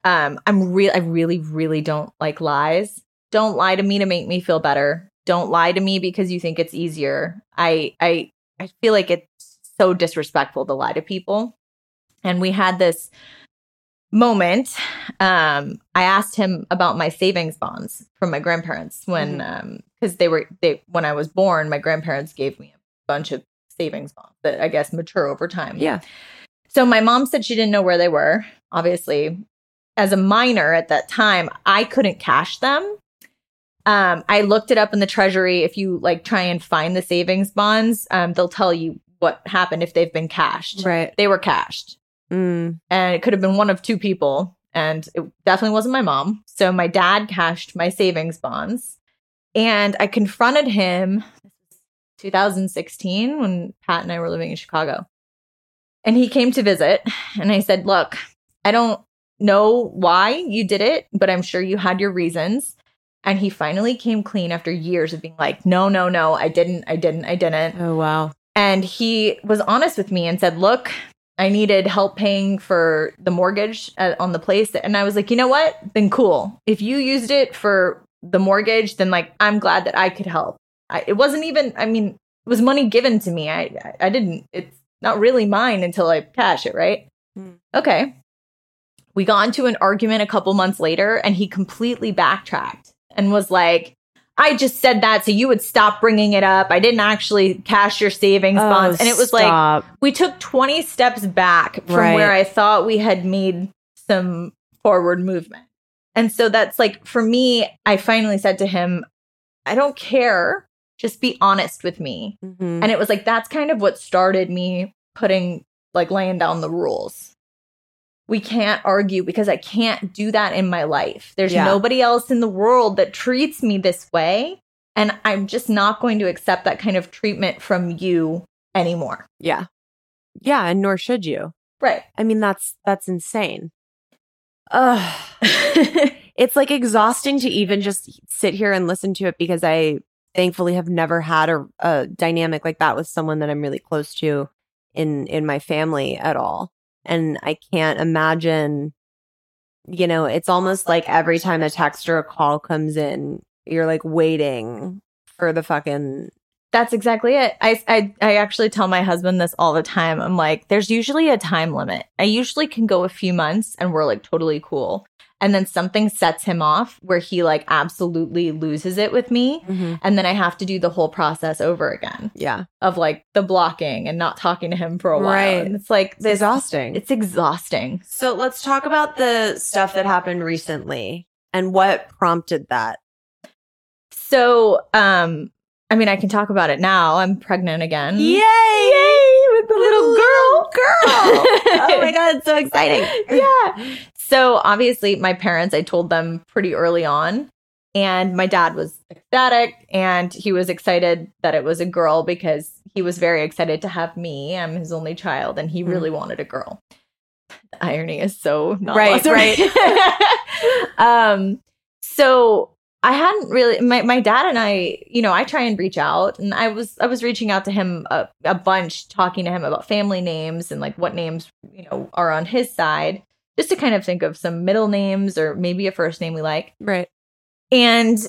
Um, I'm real. I really, really don't like lies. Don't lie to me to make me feel better. Don't lie to me because you think it's easier. I I I feel like it's so disrespectful to lie to people. And we had this moment. Um, I asked him about my savings bonds from my grandparents when, um, because they were they when I was born, my grandparents gave me a bunch of savings bonds that I guess mature over time. Yeah. So my mom said she didn't know where they were. Obviously, as a minor at that time, I couldn't cash them. Um, I looked it up in the treasury. If you like try and find the savings bonds, um, they'll tell you what happened if they've been cashed. Right. They were cashed Mm. and it could have been one of two people and it definitely wasn't my mom so my dad cashed my savings bonds and i confronted him 2016 when pat and i were living in chicago and he came to visit and i said look i don't know why you did it but i'm sure you had your reasons and he finally came clean after years of being like no no no i didn't i didn't i didn't Oh wow. and he was honest with me and said, Look, I needed help paying for the mortgage uh, on the place. And I was like, You know what? Then cool. If you used it for the mortgage, then like, I'm glad that I could help. I, it wasn't even, I mean, it was money given to me. I, I, I didn't, it's not really mine until I cash it, right? Hmm. Okay. We got into an argument a couple months later and he completely backtracked and was like, I just said that so you would stop bringing it up. I didn't actually cash your savings bonds. And it was like, like we took 20 steps back from Right. where I thought we had made some forward movement. And so that's like, for me, I finally said to him, I don't care. Just be honest with me. Mhm. And it was like, that's kind of what started me putting, like, laying down the rules. We can't argue because I can't do that in my life. There's Yeah. nobody else in the world that treats me this way. And I'm just not going to accept that kind of treatment from you anymore. yeah. Yeah, and nor should you. Right. I mean, that's that's insane. Ugh. it's like exhausting to even just sit here and listen to it because I thankfully have never had a, a dynamic like that with someone that I'm really close to in in my family at all. And I can't imagine you know, it's almost like every time a text or a call comes in, you're like waiting for the fucking That's exactly it. I, I I actually tell my husband this all the time. I'm like, there's usually a time limit. I usually can go a few months and we're like totally cool. And then something sets him off where he like absolutely loses it with me. And then I have to do the whole process over again yeah. of like the blocking and not talking to him for a while. Right. And it's like It's exhausting. it's exhausting. So let's talk about the stuff that happened recently and what prompted that. So um I mean I can talk about it now. I'm pregnant again. Yay! Yay! with the little girl. girl. oh my god, it's so exciting. yeah. So obviously, my parents, I told them pretty early on, and my dad was ecstatic and he was excited that it was a girl because he was very excited to have me. I'm his only child, and he really wanted a girl. The irony is so not Right, on um, so I hadn't really my, my dad and I, you know, I try and reach out and I was I was reaching out to him a, a bunch, talking to him about family names and like what names, you know, are on his side, just to kind of think of some middle names or maybe a first name we like. Right. And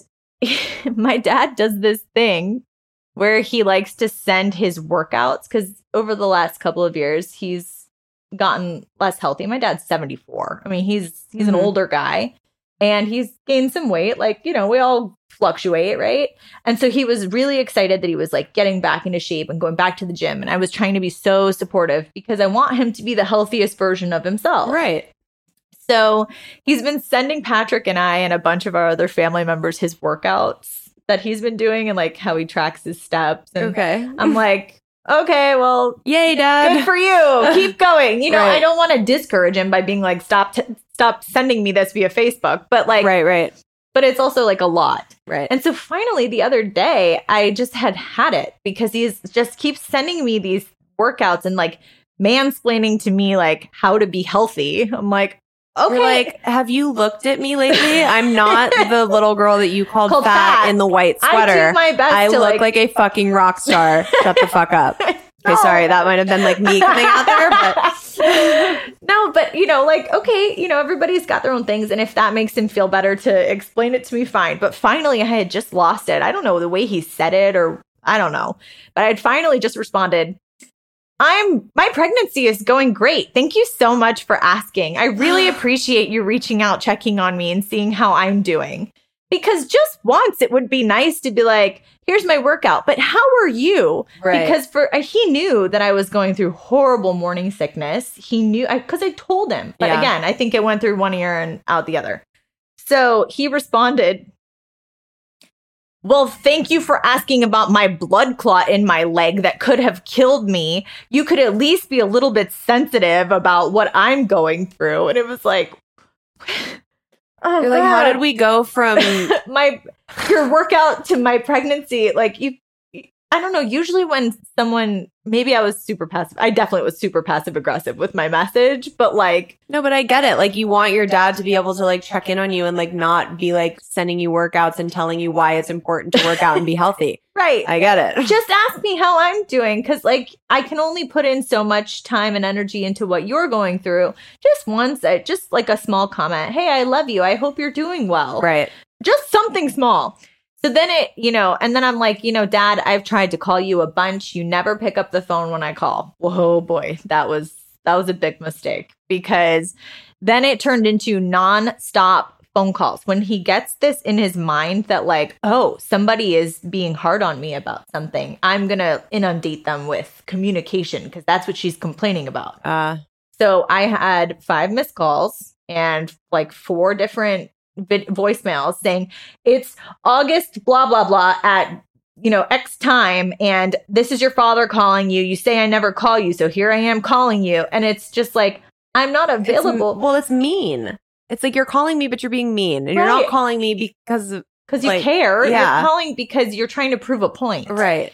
my dad does this thing where he likes to send his workouts because over the last couple of years he's gotten less healthy. My dad's 74. I mean, he's he's Mhm. an older guy and he's gained some weight. Like, you know, we all fluctuate, right? And so he was really excited that he was like getting back into shape and going back to the gym. And I was trying to be so supportive because I want him to be the healthiest version of himself. Right. So he's been sending Patrick and I and a bunch of our other family members his workouts that he's been doing and like how he tracks his steps. And Okay. I'm like, okay, well, Yay, dad. good for you. Keep going. You know, Right. I don't want to discourage him by being like, stop, t- stop sending me this via Facebook. But like, right, right, but it's also like a lot. right. And so finally, the other day, I just had had it because he's just keeps sending me these workouts and like mansplaining to me like how to be healthy. I'm like, okay, You're like, have you looked at me lately? I'm not the little girl that you called, Called fat, fat. in the white I sweater. do my best I look like, like, a fucking rock star. Shut the fuck up. Okay, sorry. Oh. That might have been like me coming out there, but no, but you know, like, okay, you know, everybody's got their own things. And if that makes him feel better to explain it to me, fine. But finally, I had just lost it. I don't know the way he said it or I don't know. But I'd finally just responded, I'm my pregnancy is going great. Thank you so much for asking. I really appreciate you reaching out, checking on me, and seeing how I'm doing. Because just once it would be nice to be like, here's my workout, but how are you? Right. Because for uh, he knew that I was going through horrible morning sickness. He knew because I, told him. But Yeah. again, I think it went through one ear and out the other. So he responded, well, thank you for asking about my blood clot in my leg that could have killed me. You could at least be a little bit sensitive about what I'm going through. And it was like, oh, like, how did we go from my your workout to my pregnancy? Like you, I don't know. Usually when someone, maybe I was super passive. I definitely was super passive aggressive with my message, but like, No, but I get it. Like you want your dad to be able to like check in on you and like not be like sending you workouts and telling you why it's important to work out and be healthy. right. I get it. just ask me how I'm doing because, like, I can only put in so much time and energy into what you're going through. Just once, just like a small comment. Hey, I love you. I hope you're doing well. Right. Just something small. So then it, you know, and then I'm like, you know, dad, I've tried to call you a bunch. You never pick up the phone when I call. Whoa, boy, that was that was a big mistake because then it turned into non-stop phone calls when he gets this in his mind that like oh somebody is being hard on me about something i'm gonna inundate them with communication because that's what she's complaining about Uh so I had five missed calls and like four different voicemails saying it's August blah blah blah at you know X time and this is your father calling you. You say I never call you, so here I am calling you and it's just like I'm not it's- available well, it's mean. It's like you're calling me, but you're being mean, and you're not calling me because because you care. yeah. You're calling because you're trying to prove a point. right.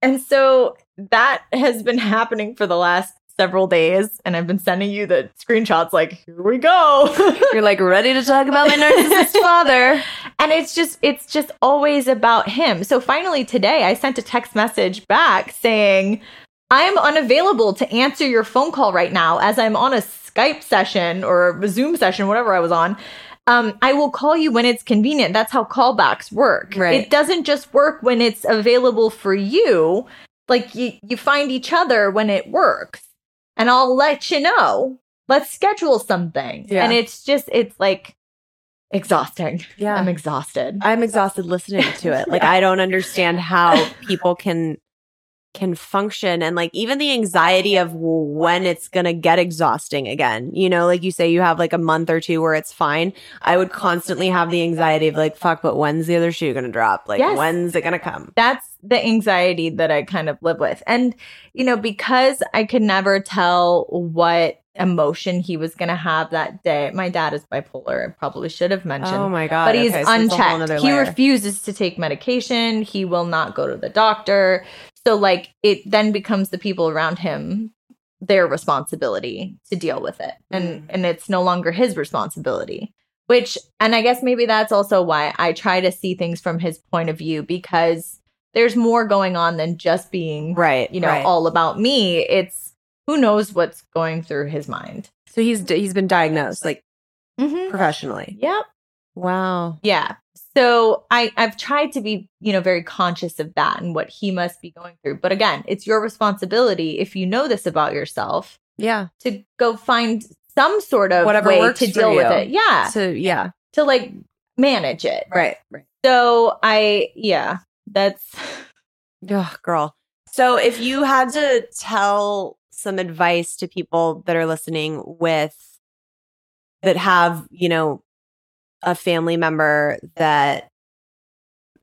And so that has been happening for the last several days and I've been sending you the screenshots like here we go. You're like ready to talk about my narcissist father. and it's just it's just always about him so finally today i sent a text message back saying i'm unavailable to answer your phone call right now as i'm on a skype session or a zoom session whatever i was on um, i will call you when it's convenient that's how callbacks work Right. it doesn't just work when it's available for you like you, you find each other when it works and i'll let you know let's schedule something Yeah. and it's just it's like exhausting Yeah. i'm exhausted I'm exhausted listening to it. Like I don't understand how people can can function and like even the anxiety of when it's going to get exhausting again. You know, like you say you have like a month or two where it's fine. I would constantly have the anxiety of like fuck, but when's the other shoe going to drop? Like Yes. when's it going to come? that's the anxiety that I kind of live with. And, you know, because I could never tell what emotion he was going to have that day. My dad is bipolar. I probably should have mentioned. Oh my god. but he's Okay, so it's a whole unchecked. He refuses to take medication. He will not go to the doctor. So, like, it then becomes the people around him their responsibility to deal with it, and Mm. and it's no longer his responsibility. Which, and I guess maybe that's also why I try to see things from his point of view because there's more going on than just being right, you know right. all about me. It's who knows what's going through his mind. so he's he's been diagnosed like Mm-hmm. professionally. Yep. Wow. Yeah. So I I've tried to be, you know, very conscious of that and what he must be going through. But again, it's your responsibility if you know this about yourself Yeah. to go find some sort of Whatever way to deal with it. Yeah. So yeah. To like manage it. Right. Right. So I yeah, that's Oh, girl. So if you had to tell some advice to people that are listening with that have, you know, a family member that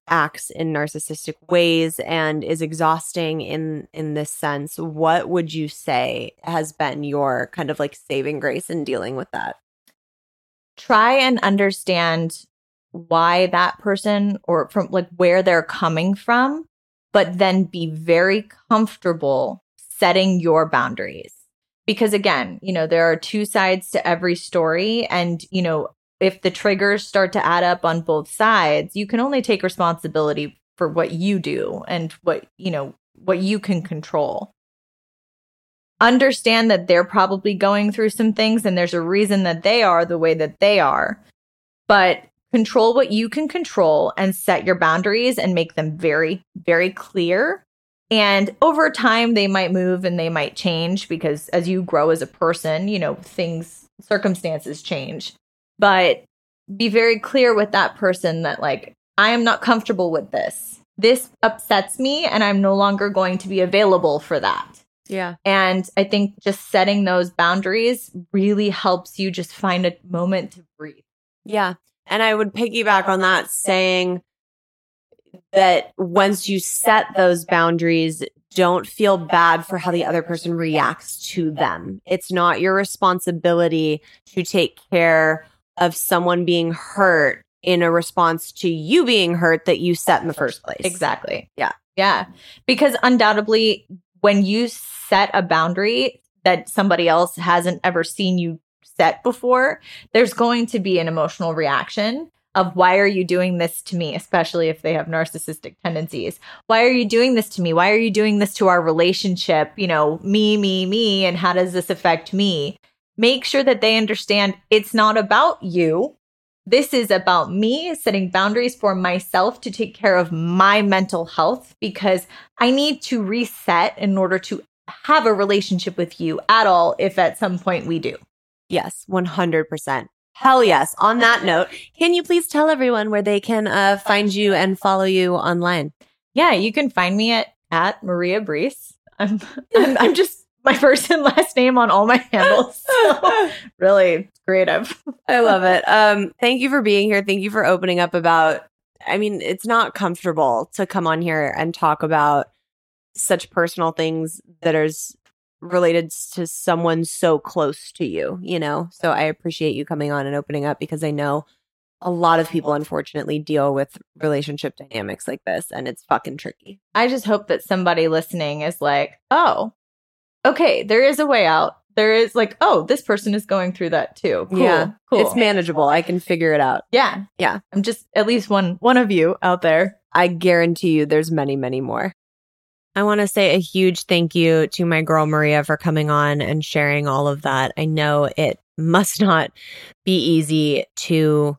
acts in narcissistic ways and is exhausting in in this sense, what would you say has been your kind of like saving grace in dealing with that? try and understand why that person or from like where they're coming from, but then be very comfortable setting your boundaries. Because again, you know, there are two sides to every story. And, you know, if the triggers start to add up on both sides, you can only take responsibility for what you do and what, you know, what you can control understand that they're probably going through some things and there's a reason that they are the way that they are. But control what you can control and set your boundaries and make them very, very clear And over time, they might move and they might change because as you grow as a person, you know, things, circumstances change. But be very clear with that person that, like, I am not comfortable with this. This upsets me, and I'm no longer going to be available for that. Yeah. And I think just setting those boundaries really helps you just find a moment to breathe. Yeah. And I would piggyback on that saying that once you set those boundaries, don't feel bad for how the other person reacts to them. It's not your responsibility to take care of someone being hurt in a response to you being hurt that you set in the first place. Exactly. Yeah. Yeah. Because undoubtedly, when you set a boundary that somebody else hasn't ever seen you set before, there's going to be an emotional reaction of why are you doing this to me, especially if they have narcissistic tendencies. Why are you doing this to me? Why are you doing this to our relationship? You know, me, me, me, and how does this affect me? Make sure that they understand it's not about you. This is about me setting boundaries for myself to take care of my mental health because I need to reset in order to have a relationship with you at all if at some point we do. Yes, 100%. Hell yes. On that note, can you please tell everyone where they can uh, find you and follow you online? Yeah, you can find me at at Maria Breese. I'm, I'm I'm just my first and last name on all my handles. So really creative. I love it. Um, thank you for being here. Thank you for opening up about. I mean, it's not comfortable to come on here and talk about such personal things that are related to someone so close to you. You know, so I appreciate you coming on and opening up because I know a lot of people unfortunately deal with relationship dynamics like this, and it's fucking tricky. I just hope that somebody listening is like, oh, okay, there is a way out. There is like, oh, this person is going through that too. Cool, Yeah, cool. It's manageable. I can figure it out. yeah, Yeah. I'm just at least one one of you out there. I guarantee you there's many, many more. I want to say a huge thank you to my girl Maria for coming on and sharing all of that. I know it must not be easy to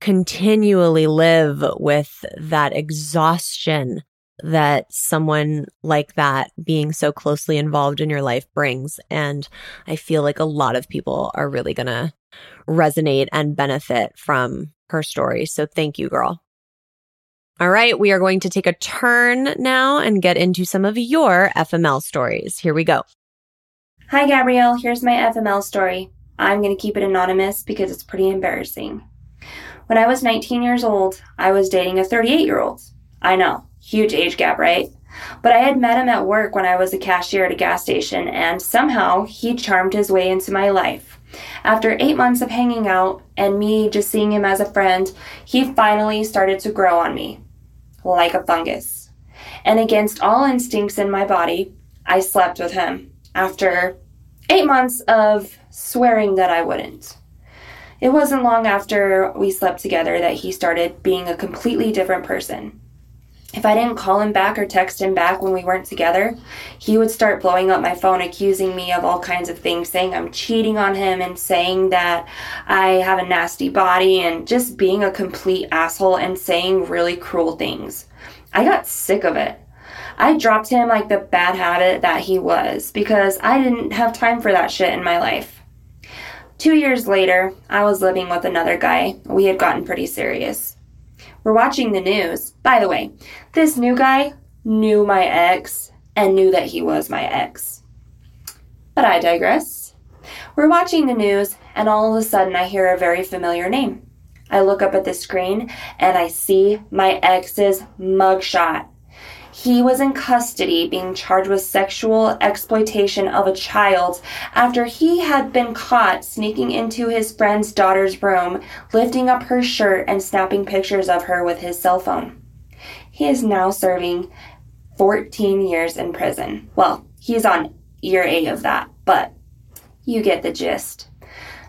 continually live with that exhaustion that someone like that being so closely involved in your life brings. And I feel like a lot of people are really going to resonate and benefit from her story. So thank you, girl. All right, we are going to take a turn now and get into some of your FML stories. Here we go. Hi, Gabrielle. Here's my FML story. I'm going to keep it anonymous because it's pretty embarrassing. When I was 19 years old, I was dating a 38 year old. I know, huge age gap, right? But I had met him at work when I was a cashier at a gas station, and somehow he charmed his way into my life. After eight months of hanging out and me just seeing him as a friend, he finally started to grow on me like a fungus. And against all instincts in my body, I slept with him after eight months of swearing that I wouldn't. It wasn't long after we slept together that he started being a completely different person. If I didn't call him back or text him back when we weren't together, he would start blowing up my phone, accusing me of all kinds of things, saying I'm cheating on him and saying that I have a nasty body and just being a complete asshole and saying really cruel things. I got sick of it. I dropped him like the bad habit that he was because I didn't have time for that shit in my life. Two years later, I was living with another guy. We had gotten pretty serious. We're watching the news. By the way, this new guy knew my ex and knew that he was my ex. But I digress. We're watching the news, and all of a sudden, I hear a very familiar name. I look up at the screen and I see my ex's mugshot. He was in custody being charged with sexual exploitation of a child after he had been caught sneaking into his friend's daughter's room, lifting up her shirt and snapping pictures of her with his cell phone. He is now serving 14 years in prison. Well, he's on year 8 of that, but you get the gist.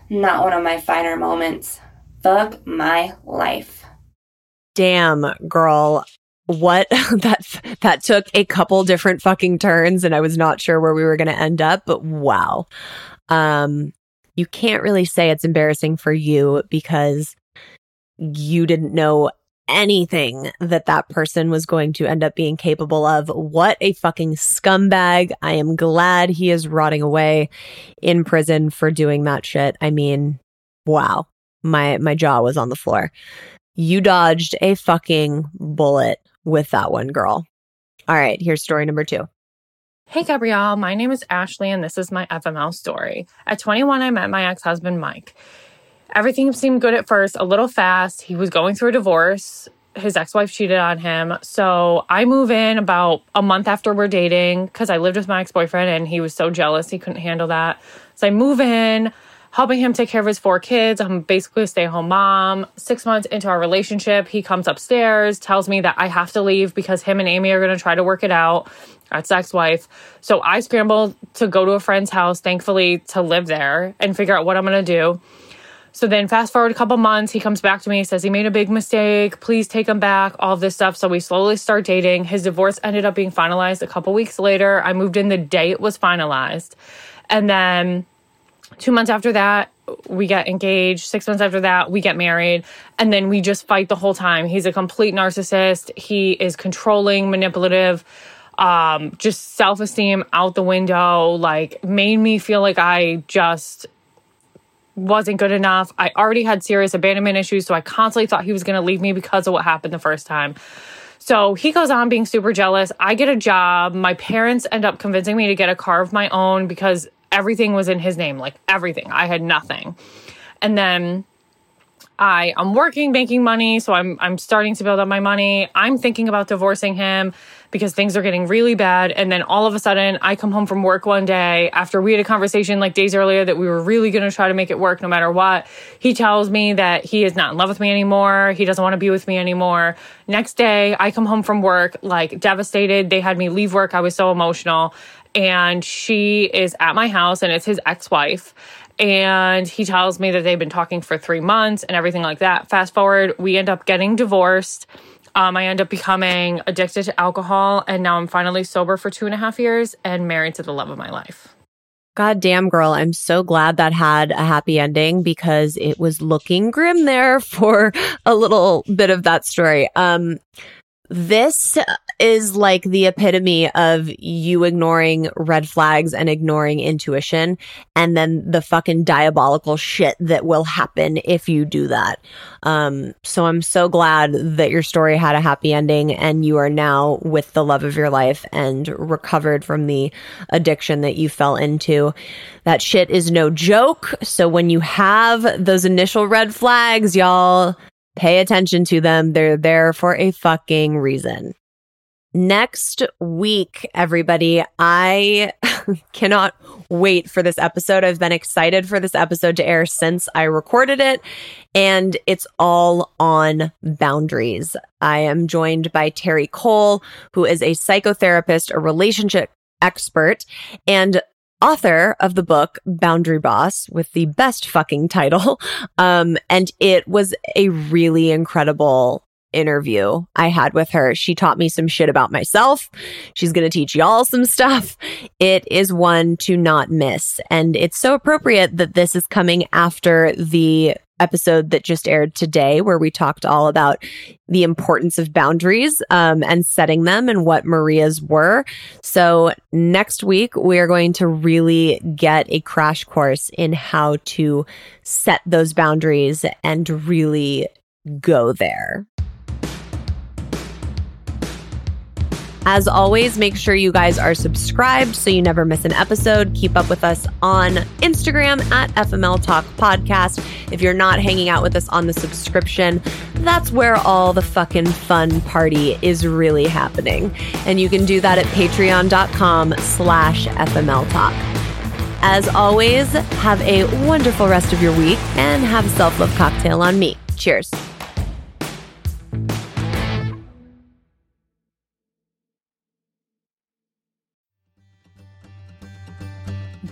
Not one of my finer moments. Fuck my life. Damn, girl. What that that took a couple different fucking turns and I was not sure where we were going to end up, but wow. Um you can't really say it's embarrassing for you because you didn't know anything that that person was going to end up being capable of. What a fucking scumbag. I am glad he is rotting away in prison for doing that shit. I mean, wow. My my jaw was on the floor. You dodged a fucking bullet with that one girl. All right, here's story number 2. Hey, Gabrielle. My name is Ashley, and this is my FML story. At 21, I met my ex husband, Mike. Everything seemed good at first, a little fast. He was going through a divorce. His ex wife cheated on him. So I move in about a month after we're dating because I lived with my ex boyfriend and he was so jealous he couldn't handle that. So I move in, helping him take care of his four kids. I'm basically a stay home mom. Six months into our relationship, he comes upstairs, tells me that I have to leave because him and Amy are going to try to work it out. That's ex wife. So I scramble to go to a friend's house, thankfully, to live there and figure out what I'm going to do. So then, fast forward a couple months, he comes back to me, says he made a big mistake. Please take him back, all this stuff. So we slowly start dating. His divorce ended up being finalized a couple weeks later. I moved in the day it was finalized. And then two months after that, we get engaged. Six months after that, we get married. And then we just fight the whole time. He's a complete narcissist. He is controlling, manipulative um, just self esteem out the window, like made me feel like I just wasn't good enough. I already had serious abandonment issues, so I constantly thought he was going to leave me because of what happened the first time. So he goes on being super jealous. I get a job. My parents end up convincing me to get a car of my own because everything was in his name, like everything. I had nothing. And then I am working, making money, so I'm I'm starting to build up my money. I'm thinking about divorcing him because things are getting really bad. And then all of a sudden, I come home from work one day after we had a conversation like days earlier that we were really going to try to make it work no matter what. He tells me that he is not in love with me anymore. He doesn't want to be with me anymore. Next day, I come home from work like devastated. They had me leave work. I was so emotional. And she is at my house and it's his ex wife and he tells me that they've been talking for three months and everything like that. Fast forward, we end up getting divorced. Um, I end up becoming addicted to alcohol, and now I'm finally sober for two and a half years and married to the love of my life. God damn, girl. I'm so glad that had a happy ending because it was looking grim there for a little bit of that story. Um, this is like the epitome of you ignoring red flags and ignoring intuition and then the fucking diabolical shit that will happen if you do that. Um, so I'm so glad that your story had a happy ending and you are now with the love of your life and recovered from the addiction that you fell into. That shit is no joke. So when you have those initial red flags, y'all Pay attention to them. They're there for a fucking reason. Next week, everybody, I cannot wait for this episode. I've been excited for this episode to air since I recorded it, and it's all on boundaries. I am joined by Terri Cole, who is a psychotherapist, a relationship expert, and author of the book Boundary Boss with the best fucking title. Um, and it was a really incredible interview I had with her. She taught me some shit about myself. She's going to teach y'all some stuff. It is one to not miss. And it's so appropriate that this is coming after the episode that just aired today, where we talked all about the importance of boundaries um, and setting them and what Maria's were. So, next week, we are going to really get a crash course in how to set those boundaries and really go there. As always, make sure you guys are subscribed so you never miss an episode. Keep up with us on Instagram at FML Talk Podcast. If you're not hanging out with us on the subscription, that's where all the fucking fun party is really happening. And you can do that at patreon.com slash FML Talk. As always, have a wonderful rest of your week and have a self-love cocktail on me. Cheers.